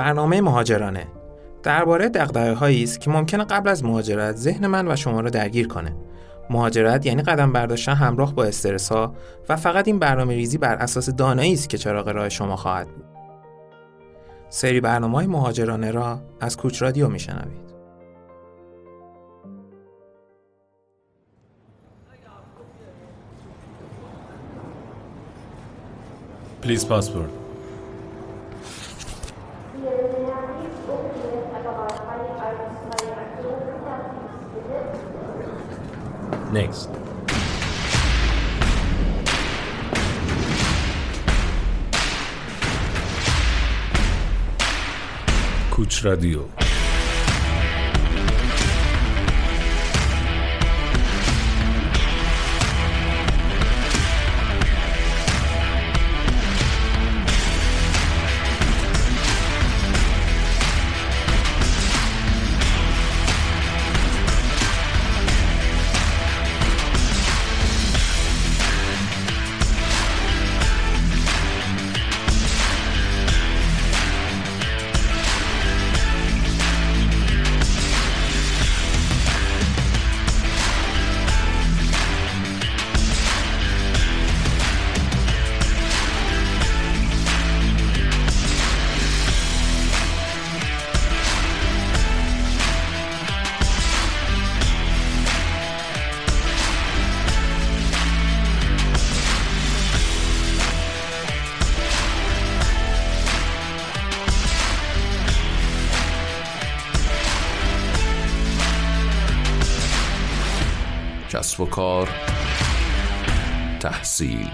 برنامه مهاجرانه درباره دغدغه هایی است که ممکنه قبل از مهاجرت ذهن من و شما رو درگیر کنه. مهاجرت یعنی قدم برداشتن همراه با استرس ها و فقط این برنامه ریزی بر اساس دانایی است که چراغ راه شما خواهد بود. سری برنامه های مهاجرانه را از کوچ رادیو میشنوید. Please passport. Next. کوچ رادیو کسب و کار تحصیل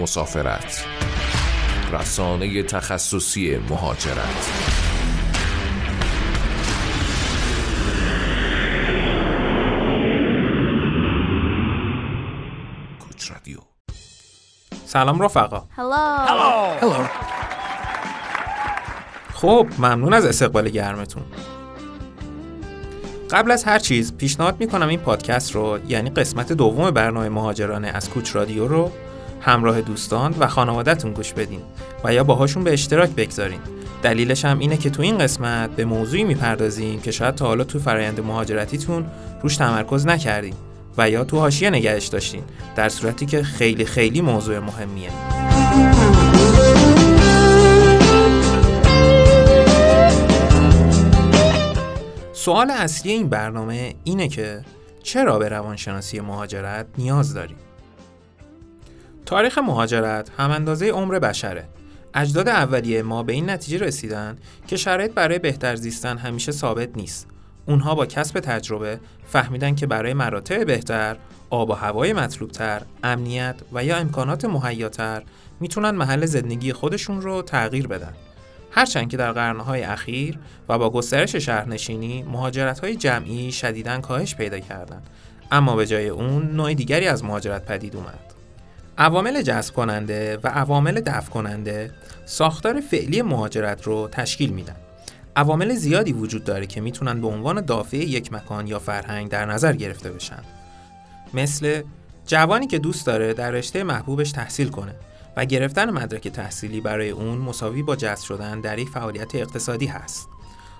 مسافرت رسانه تخصصی مهاجرت کوچ رادیو سلام رفقا. Hello. خب ممنون از استقبال گرمتون. قبل از هر چیز پیشنهاد می‌کنم این پادکست رو یعنی قسمت دوم برنامه مهاجرانه از کوچ رادیو رو همراه دوستان و خانوادهتون گوش بدین و یا باهاشون به اشتراک بگذارین. دلیلش هم اینه که تو این قسمت به موضوعی می‌پردازیم که شاید تا حالا تو فرایند مهاجرتیتون روش تمرکز نکردین و یا تو حاشیه نگهش داشتین در صورتی که خیلی خیلی موضوع مهمیه. سوال اصلی این برنامه اینه که چرا به روانشناسی مهاجرت نیاز داریم؟ تاریخ مهاجرت هم اندازه عمر بشره. اجداد اولیه ما به این نتیجه رسیدن که شرایط برای بهتر زیستن همیشه ثابت نیست. اونها با کسب تجربه فهمیدن که برای مراتع بهتر، آب و هوای مطلوبتر، امنیت و یا امکانات مهیاتر می‌تونن محل زندگی خودشون رو تغییر بدن. هرچند که در قرنهای اخیر و با گسترش شهرنشینی مهاجرت‌های جمعی شدیداً کاهش پیدا کردند. اما به جای اون نوع دیگری از مهاجرت پدید اومد. عوامل جذب کننده و عوامل دفع کننده ساختار فعلی مهاجرت رو تشکیل میدن. عوامل زیادی وجود داره که می‌تونن به عنوان دافع یک مکان یا فرهنگ در نظر گرفته بشن. مثل جوانی که دوست داره در رشته محبوبش تحصیل کنه. و گرفتن مدرک تحصیلی برای اون مساوی با جذب شدن در یک فعالیت اقتصادی هست.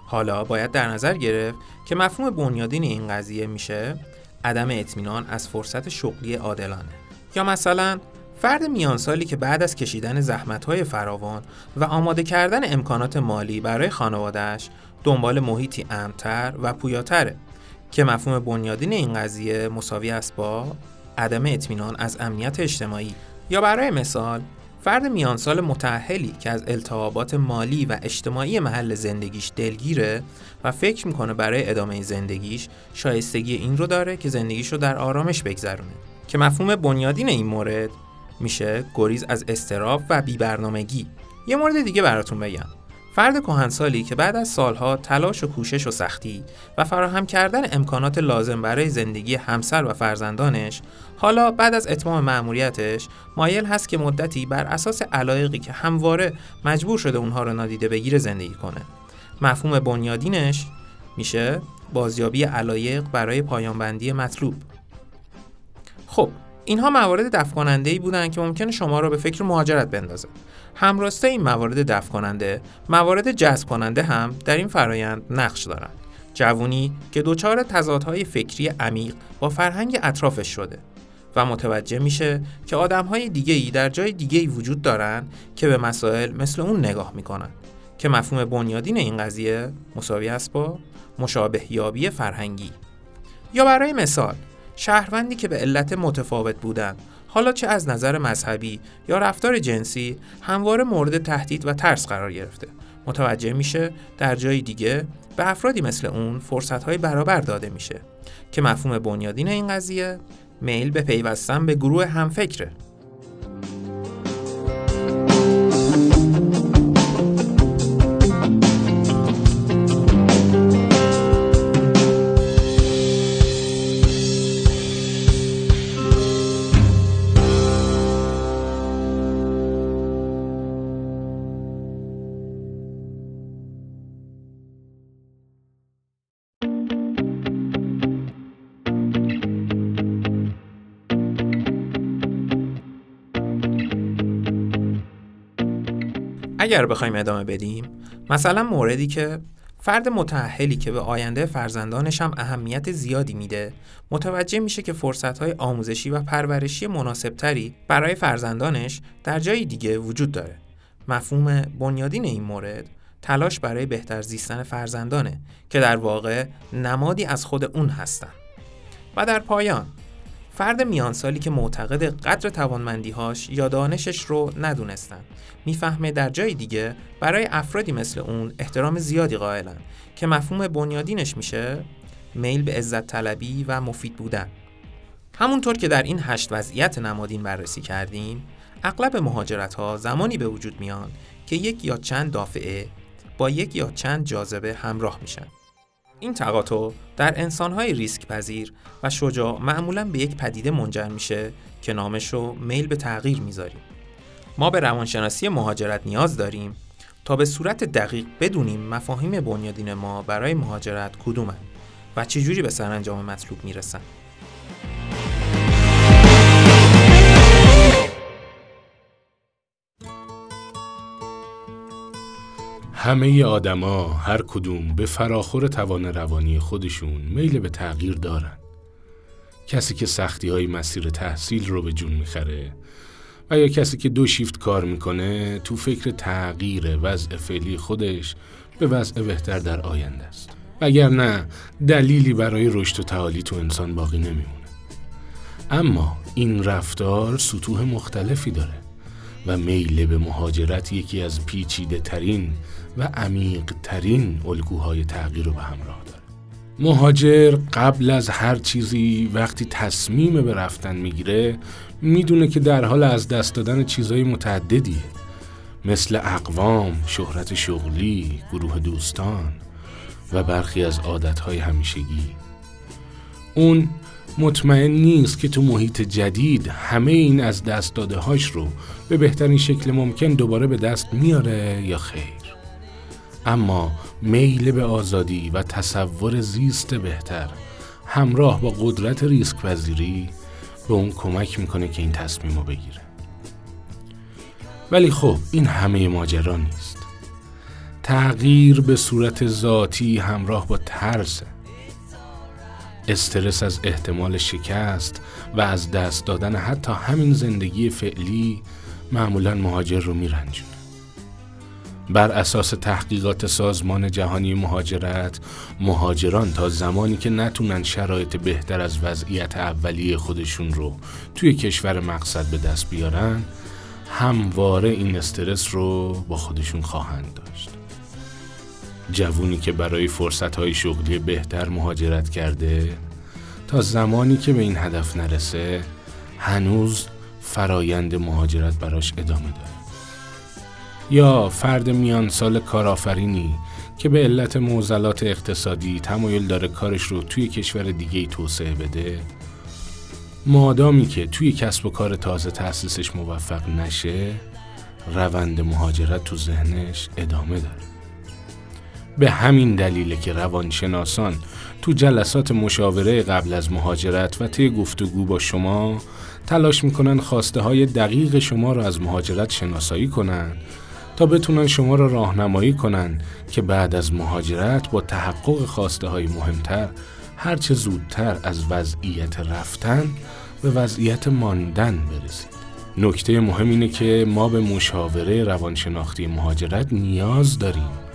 حالا باید در نظر گرفت که مفهوم بنیادین این قضیه میشه عدم اطمینان از فرصت شغلی عادلانه یا مثلا فرد میانسالی که بعد از کشیدن زحمت‌های فراوان و آماده کردن امکانات مالی برای خانوادهش دنبال محیطی امتر و پویاتره که مفهوم بنیادین این قضیه مساوی است با عدم اطمینان از امنیت اجتماعی یا برای مثال فرد میانسال متأهلی که از التهابات مالی و اجتماعی محل زندگیش دلگیره و فکر می‌کنه برای ادامه زندگیش شایستگی این رو داره که زندگیش رو در آرامش بگذرونه. که مفهوم بنیادین این مورد میشه گریز از استراف و بیبرنامگی. یه مورد دیگه براتون بگم. فرد کهنسالی که بعد از سالها تلاش و کوشش و سختی و فراهم کردن امکانات لازم برای زندگی همسر و فرزندانش حالا بعد از اتمام مأموریتش مایل هست که مدتی بر اساس علایقی که همواره مجبور شده اونها رو نادیده بگیره زندگی کنه. مفهوم بنیادینش میشه بازیابی علایق برای پایانبندی مطلوب. خب اینها موارد دفع کننده ای بودند که ممکنه شما را به فکر مهاجرت بندازه. همراسته این موارد دفع کننده، موارد جذب کننده هم در این فرایند نقش دارند. جوونی که دچار تضادهای فکری عمیق با فرهنگ اطرافش شده و متوجه میشه که آدمهای دیگه ای در جای دیگه ای وجود دارن که به مسائل مثل اون نگاه می‌کنن که مفهوم بنیادین این قضیه مساوی است با مشابه یابی فرهنگی یا برای مثال شهروندی که به علت متفاوت بودن. حالا چه از نظر مذهبی یا رفتار جنسی همواره مورد تهدید و ترس قرار گرفته. متوجه میشه در جای دیگه به افرادی مثل اون فرصتهای برابر داده میشه. که مفهوم بنیادین این قضیه میل به پیوستن به گروه همفکره. اگر بخوایم ادامه بدیم مثلا موردی که فرد متأهلی که به آینده فرزندانش هم اهمیت زیادی میده متوجه میشه که فرصتهای آموزشی و پرورشی مناسبتری برای فرزندانش در جای دیگه وجود داره. مفهوم بنیادین این مورد تلاش برای بهتر زیستن فرزندانه که در واقع نمادی از خود اون هستن. و در پایان فرد میانسالی که معتقد قدر توانمندیهاش یا دانشش رو ندونستن. می‌فهمه در جای دیگه برای افرادی مثل اون احترام زیادی قائلن که مفهوم بنیادینش میشه میل به عزت طلبی و مفید بودن. همونطور که در این هشت وضعیت نمادین بررسی کردیم اغلب مهاجرت ها زمانی به وجود میان که یک یا چند دافعه با یک یا چند جاذبه همراه میشن. این تقاطع در انسانهای ریسک پذیر و شجاع معمولا به یک پدیده منجر میشه که نامش رو میل به تغییر می‌ذاریم. ما به روانشناسی مهاجرت نیاز داریم تا به صورت دقیق بدونیم مفاهیم بنیادین ما برای مهاجرت کدومن و چجوری به سرانجام مطلوب می‌رسن. همه آدما هر کدوم به فراخور توان روانی خودشون میل به تغییر دارن. کسی که سختی های مسیر تحصیل رو به جون می‌خره و یا کسی که دو شیفت کار می‌کنه تو فکر تغییر وضع فعلی خودش به وضع بهتر در آینده است. نه دلیلی برای رشد و تعالی تو انسان باقی نمیمونه. اما این رفتار سطوح مختلفی داره و میل به مهاجرت یکی از پیچیده ترین و عمیق ترین الگوهای تغییر رو به همراه داره. مهاجر قبل از هر چیزی وقتی تصمیم به رفتن می‌گیره می‌دونه که در حال از دست دادن چیزهای متعددیه. مثل اقوام، شهرت شغلی، گروه دوستان و برخی از عادتهای همیشگی. اون مطمئن نیست که تو محیط جدید همه این از دست داده هاش رو به بهترین شکل ممکن دوباره به دست میاره یا خیر. اما میل به آزادی و تصور زیست بهتر همراه با قدرت ریسک پذیری به اون کمک می‌کنه که این تصمیم رو بگیره. ولی خب این همه ماجرا نیست. تغییر به صورت ذاتی همراه با ترسه. استرس از احتمال شکست و از دست دادن حتی همین زندگی فعلی معمولا مهاجر رو میرنجونه. بر اساس تحقیقات سازمان جهانی مهاجرت مهاجران تا زمانی که نتونن شرایط بهتر از وضعیت اولیه خودشون رو توی کشور مقصد به دست بیارن همواره این استرس رو با خودشون خواهند داشت. جوونی که برای فرصتهای شغلی بهتر مهاجرت کرده تا زمانی که به این هدف نرسه هنوز فرایند مهاجرت براش ادامه داره. یا فرد میان سال کارآفرینی که به علت موزلات اقتصادی تمایل داره کارش رو توی کشور دیگه توسعه بده مادامی که توی کسب و کار تازه تأسیسش موفق نشه روند مهاجرت تو ذهنش ادامه داره. به همین دلیله که روانشناسان تو جلسات مشاوره قبل از مهاجرت و طی گفتگو با شما تلاش می‌کنن خواسته های دقیق شما را از مهاجرت شناسایی کنن تا بتونن شما را راهنمایی کنن که بعد از مهاجرت با تحقق خواسته های مهمتر هرچه زودتر از وضعیت رفتن به وضعیت ماندن برسید. نکته مهم اینه که ما به مشاوره روانشناختی مهاجرت نیاز داریم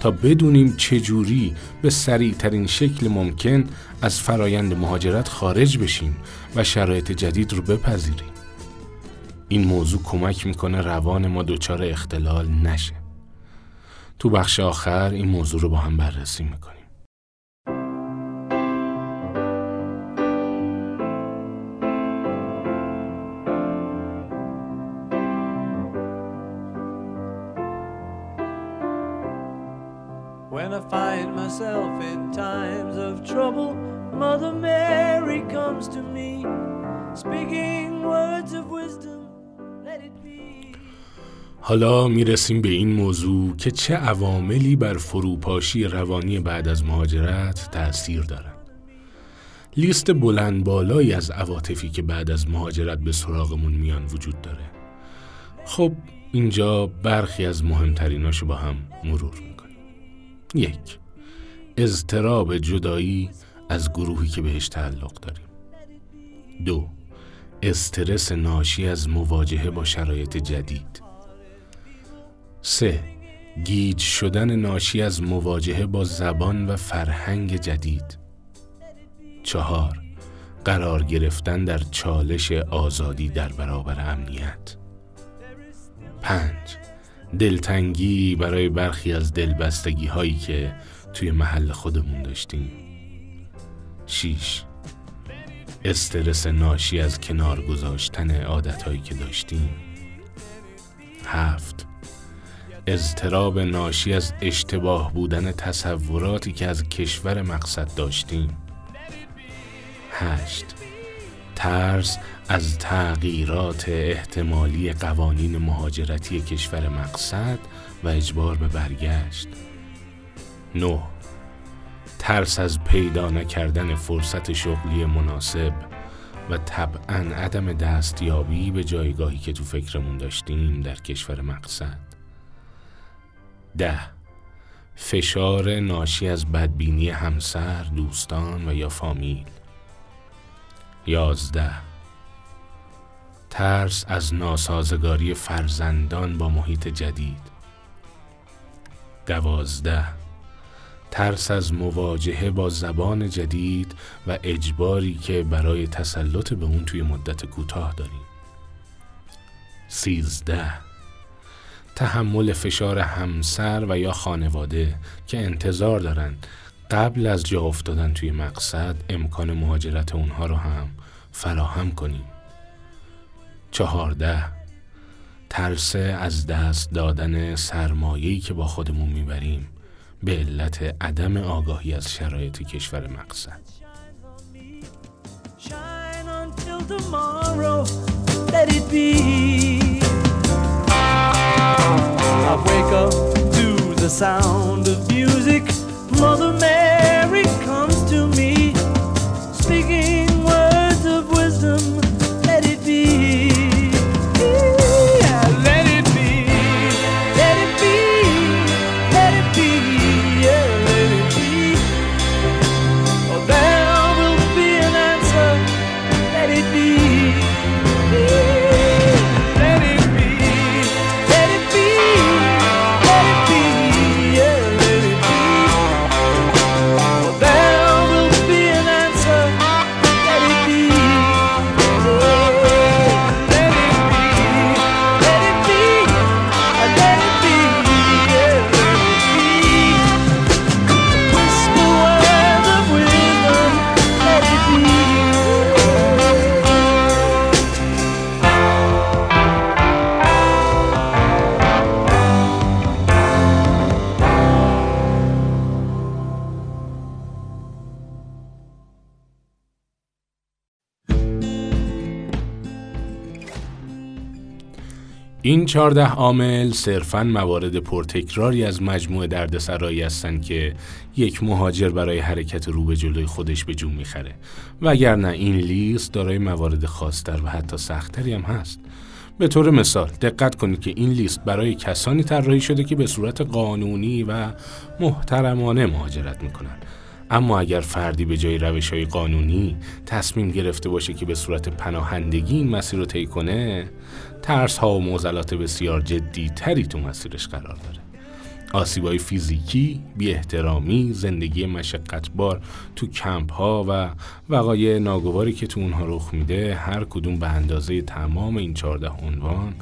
تا بدونیم چجوری به سریع ترین شکل ممکن از فرایند مهاجرت خارج بشیم و شرایط جدید رو بپذیریم. این موضوع کمک می‌کنه روان ما دچار اختلال نشه. تو بخش آخر این موضوع رو با هم بررسی می‌کنیم. حالا می‌رسیم به این موضوع که چه عواملی بر فروپاشی روانی بعد از مهاجرت تأثیر دارند. لیست بلند بالایی از عواطفی که بعد از مهاجرت به سراغمون میان وجود داره. خب اینجا برخی از مهمتریناشو با هم مرور می‌کنیم. یک اضطراب جدایی از گروهی که بهش تعلق داریم. دو استرس ناشی از مواجهه با شرایط جدید. سه گیج شدن ناشی از مواجهه با زبان و فرهنگ جدید. چهار قرار گرفتن در چالش آزادی در برابر امنیت. پنج دلتنگی برای برخی از دلبستگی هایی که توی محل خودمون داشتیم. شیش استرس ناشی از کنار گذاشتن عادتهایی که داشتیم. هفت اضطراب ناشی از اشتباه بودن تصوراتی که از کشور مقصد داشتیم. هشت ترس از تغییرات احتمالی قوانین مهاجرتی کشور مقصد و اجبار به برگشت. نه. ترس از پیدا نکردن فرصت شغلی مناسب و طبعا عدم دستیابی به جایگاهی که تو فکرمون داشتیم در کشور مقصد. ده. فشار ناشی از بدبینی همسر، دوستان و یا فامیل. یازده. ترس از ناسازگاری فرزندان با محیط جدید. دوازده. ترس از مواجهه با زبان جدید و اجباری که برای تسلط به اون توی مدت کوتاه داریم. سیزده. تحمل فشار همسر و یا خانواده که انتظار دارن قبل از جا افتادن توی مقصد امکان مهاجرت اونها رو هم فراهم کنیم چهارده ترس از دست دادن سرمایه‌ای که با خودمون می‌بریم به علت عدم آگاهی از شرایط کشور مقصد. Mother Mary این چهارده عامل صرفاً موارد پرتکراری از مجموعه دردسرایی هستند که یک مهاجر برای حرکت رو به جلوی خودش به جون می‌خره. وگرنه این لیست دارای موارد خاصتر و حتی سختتری هم هست. به طور مثال دقت کنید که این لیست برای کسانی طراحی شده که به صورت قانونی و محترمانه مهاجرت می‌کنن اما اگر فردی به جای روش های قانونی تصمیم گرفته باشه که به صورت پناهندگی این مسیر رو طی کنه ترس ها و معضلات بسیار جدی تری تو مسیرش قرار داره. آسیبای فیزیکی، بی احترامی، زندگی مشقتبار تو کمپ ها و وقایع ناگواری که تو اونها رخ میده هر کدوم به اندازه تمام این چهارده عنوان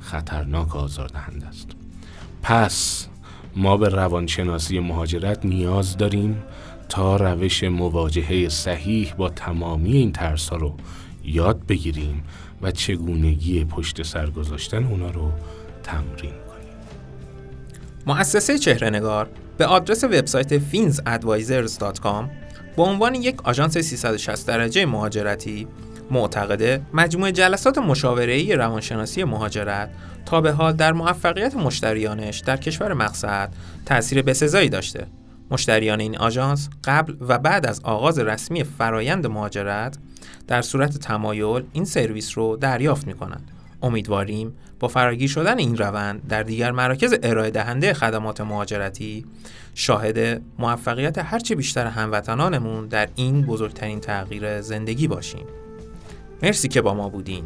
خطرناک آزاردهنده است. پس ما به روانشناسی مهاجرت نیاز داریم تا روش مواجهه صحیح با تمامی این ترس ها رو یاد بگیریم و چگونگی پشت سر گذاشتن اونا رو تمرین کنیم. مؤسسه چهره نگار به آدرس وبسایت finsadvisors.com به عنوان یک آژانس 360 درجه مهاجرتی معتقده مجموعه جلسات مشاوره‌ای روانشناسی مهاجرت تا به حال در موفقیت مشتریانش در کشور مقصد تأثیر بسزایی داشته. مشتریان این آژانس قبل و بعد از آغاز رسمی فرایند مهاجرت در صورت تمایل این سرویس رو دریافت می کنند. امیدواریم با فراگیر شدن این روند در دیگر مراکز ارائه دهنده خدمات مهاجرتی شاهد موفقیت هرچه بیشتر هموطنانمون در این بزرگترین تغییر زندگی باشیم. مرسی که با ما بودین.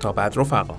تا بعد رفقا.